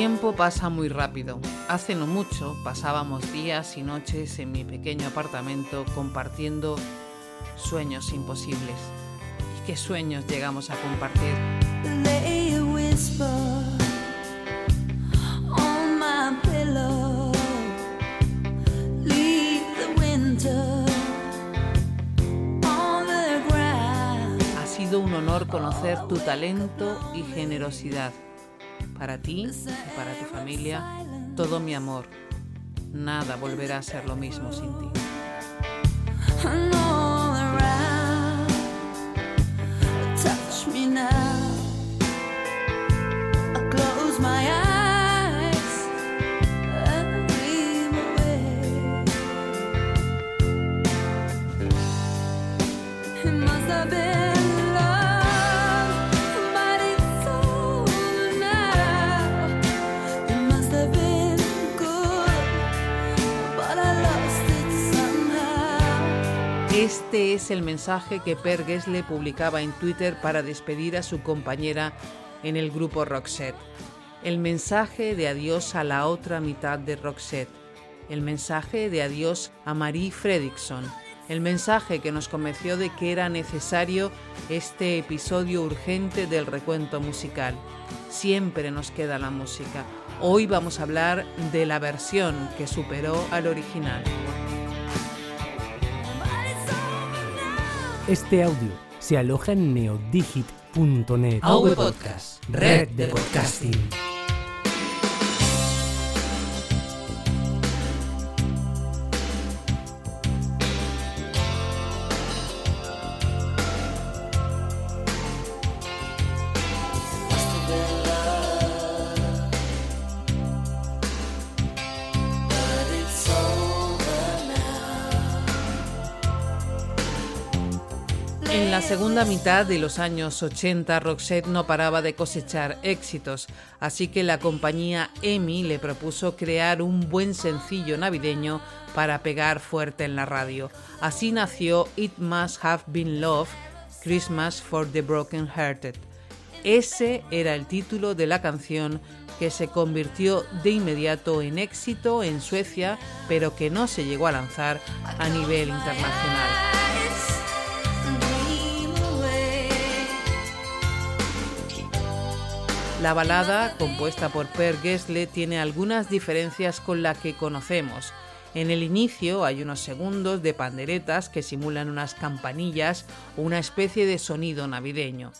tiempo pasa muy rápido. Hace no mucho pasábamos días y noches en mi pequeño apartamento compartiendo sueños imposibles. ¿Y qué sueños llegamos a compartir? Ha sido un honor conocer tu talento y generosidad. Para ti y para tu familia, todo mi amor. Nada volverá a ser lo mismo sin ti. El mensaje que Per le publicaba en Twitter para despedir a su compañera en el grupo Roxette. El mensaje de adiós a la otra mitad de Roxette. El mensaje de adiós a Marie Fredriksson. El mensaje que nos convenció de que era necesario este episodio urgente del recuento musical. Siempre nos queda la música. Hoy vamos a hablar de la versión que superó al original. Este audio se aloja en neodigit.net. AV Podcast, red de podcasting. La segunda mitad de los años 80, Roxette no paraba de cosechar éxitos, así que la compañía EMI le propuso crear un buen sencillo navideño para pegar fuerte en la radio. Así nació It Must Have Been Love, Christmas for the Broken Hearted. Ese era el título de la canción que se convirtió de inmediato en éxito en Suecia, pero que no se llegó a lanzar a nivel internacional. La balada, compuesta por Per Gessle, tiene algunas diferencias con la que conocemos. En el inicio hay unos segundos de panderetas que simulan unas campanillas o una especie de sonido navideño.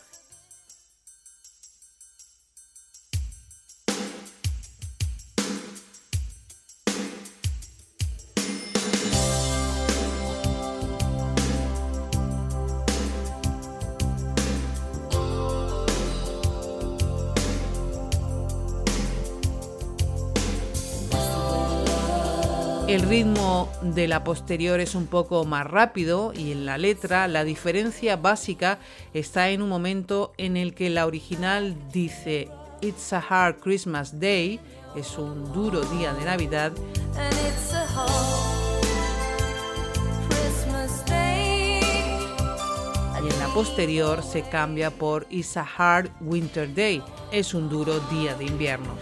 El ritmo de la posterior es un poco más rápido y en la letra la diferencia básica está en un momento en el que la original dice It's a hard Christmas day, es un duro día de Navidad. Y en la posterior se cambia por It's a hard winter day, es un duro día de invierno.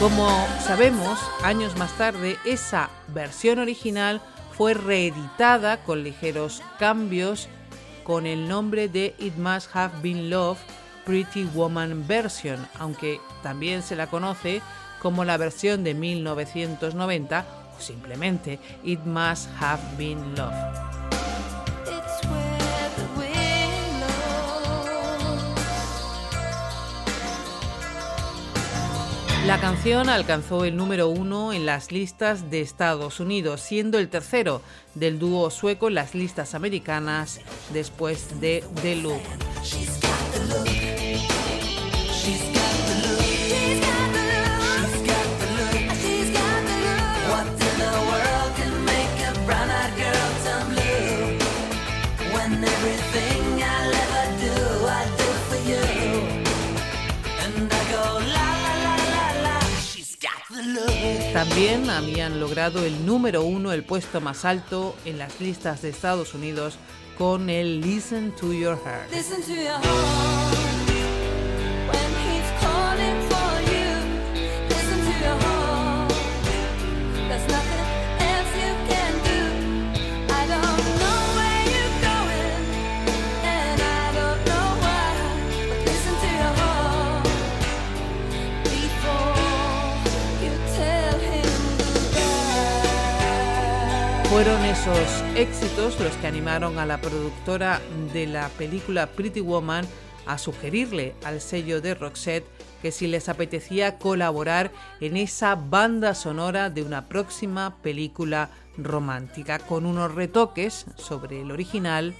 Como sabemos, años más tarde, esa versión original fue reeditada con ligeros cambios con el nombre de It Must Have Been Love Pretty Woman Version, aunque también se la conoce como la versión de 1990 o simplemente It Must Have Been Love. La canción alcanzó el número uno en las listas de Estados Unidos, siendo el tercero del dúo sueco en las listas americanas después de The Look. También habían logrado el número uno, el puesto más alto en las listas de Estados Unidos con el Listen to Your Heart. Esos éxitos los que animaron a la productora de la película Pretty Woman a sugerirle al sello de Roxette que si les apetecía colaborar en esa banda sonora de una próxima película romántica con unos retoques sobre el original,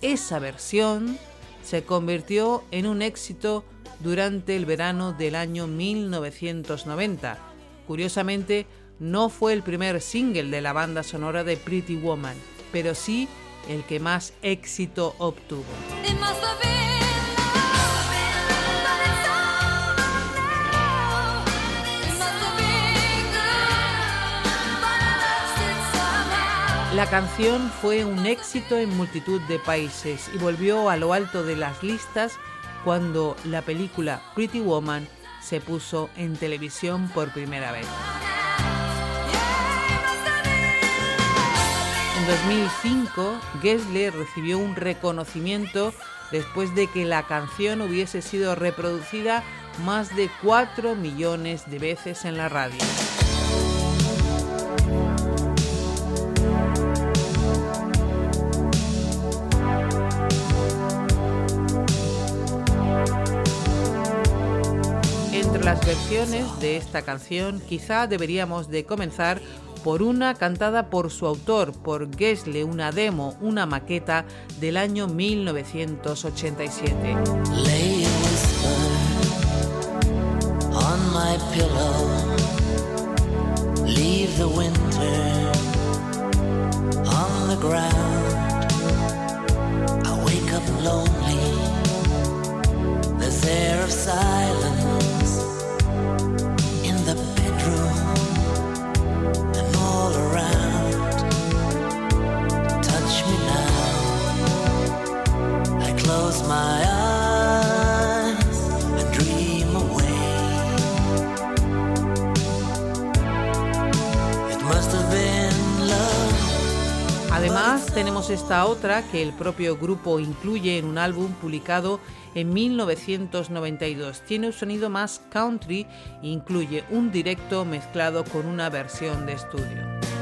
esa versión se convirtió en un éxito durante el verano del año 1990. Curiosamente, no fue el primer single de la banda sonora de Pretty Woman, pero sí el que más éxito obtuvo. La canción fue un éxito en multitud de países y volvió a lo alto de las listas cuando la película Pretty Woman se puso en televisión por primera vez. 2005, Gessler recibió un reconocimiento después de que la canción hubiese sido reproducida más de 4 millones de veces en la radio. Entre las versiones de esta canción quizá deberíamos de comenzar por una cantada por su autor, por Gessle, una demo, una maqueta del año 1987. Leave the winter on the ground. I wake up lonely. There's air of silence Además, tenemos esta otra que el propio grupo incluye en un álbum publicado en 1992. Tiene un sonido más country e incluye un directo mezclado con una versión de estudio.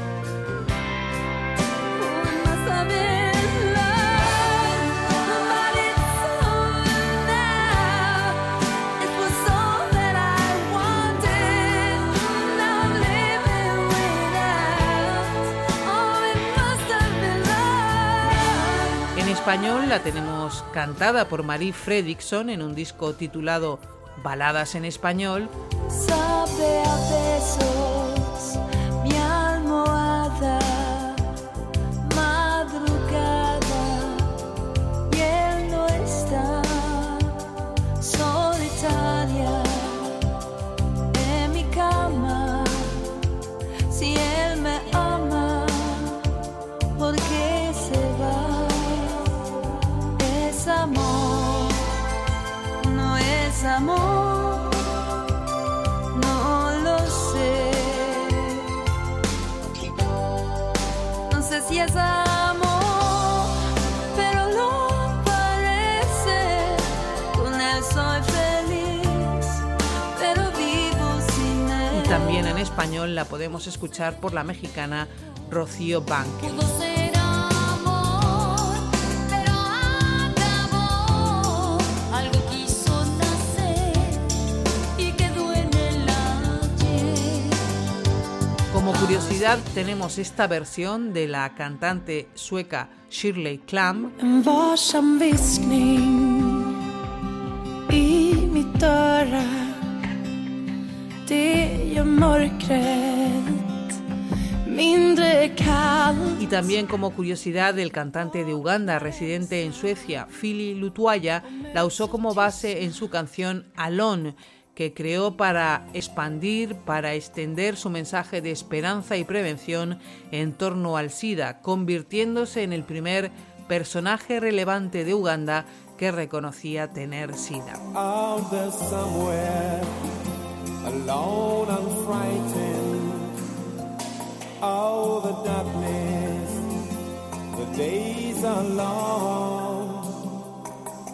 Español la tenemos cantada por Marie Fredriksson en un disco titulado Baladas en Español. También en español la podemos escuchar por la mexicana Rocío Banque. Como curiosidad tenemos esta versión de la cantante sueca Shirley Clamp. Y también como curiosidad, el cantante de Uganda, residente en Suecia, Philly Lutuaya, la usó como base en su canción Alone, que creó para expandir, para extender su mensaje de esperanza y prevención en torno al SIDA, convirtiéndose en el primer personaje relevante de Uganda que reconocía tener SIDA alone and frightened. Oh, the darkness, the days are long.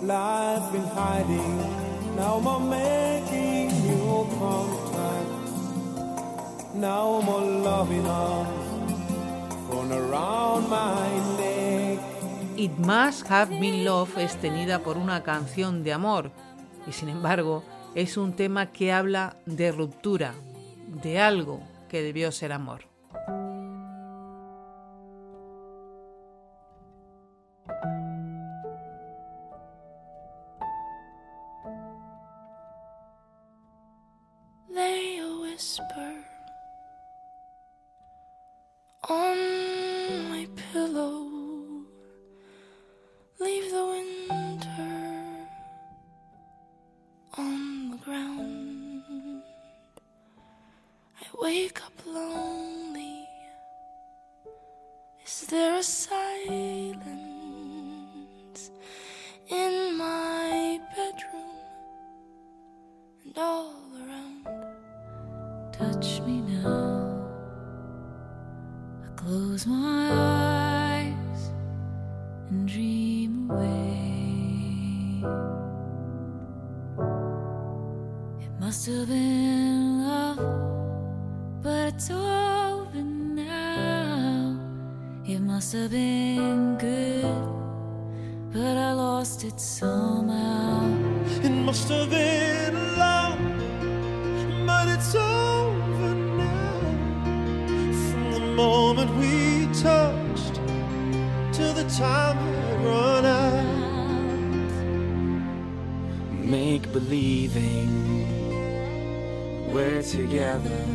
Life in hiding, now more making new contact. Now more loving arms thrown around my neck. It Must Have Been Love es tenida por una canción de amor y sin embargo es un tema que habla de ruptura, de algo que debió ser amor. dream away. It must have been love, but it's over now. It must have been good, but I lost it somehow. It must have been. till the time I run out. Make believing we're together,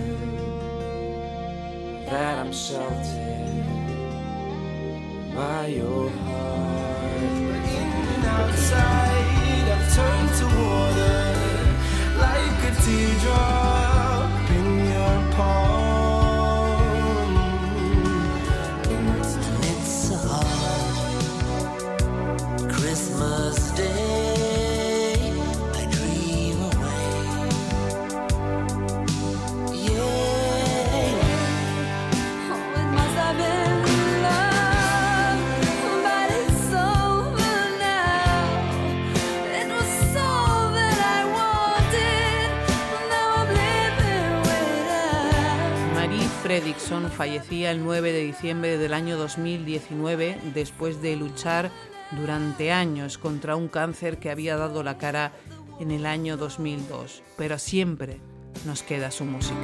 that I'm sheltered by your heart. In outside, I've turned to water like a teardrop. fallecía el 9 de diciembre del año 2019 después de luchar durante años contra un cáncer que había dado la cara en el año 2002, pero siempre nos queda su música.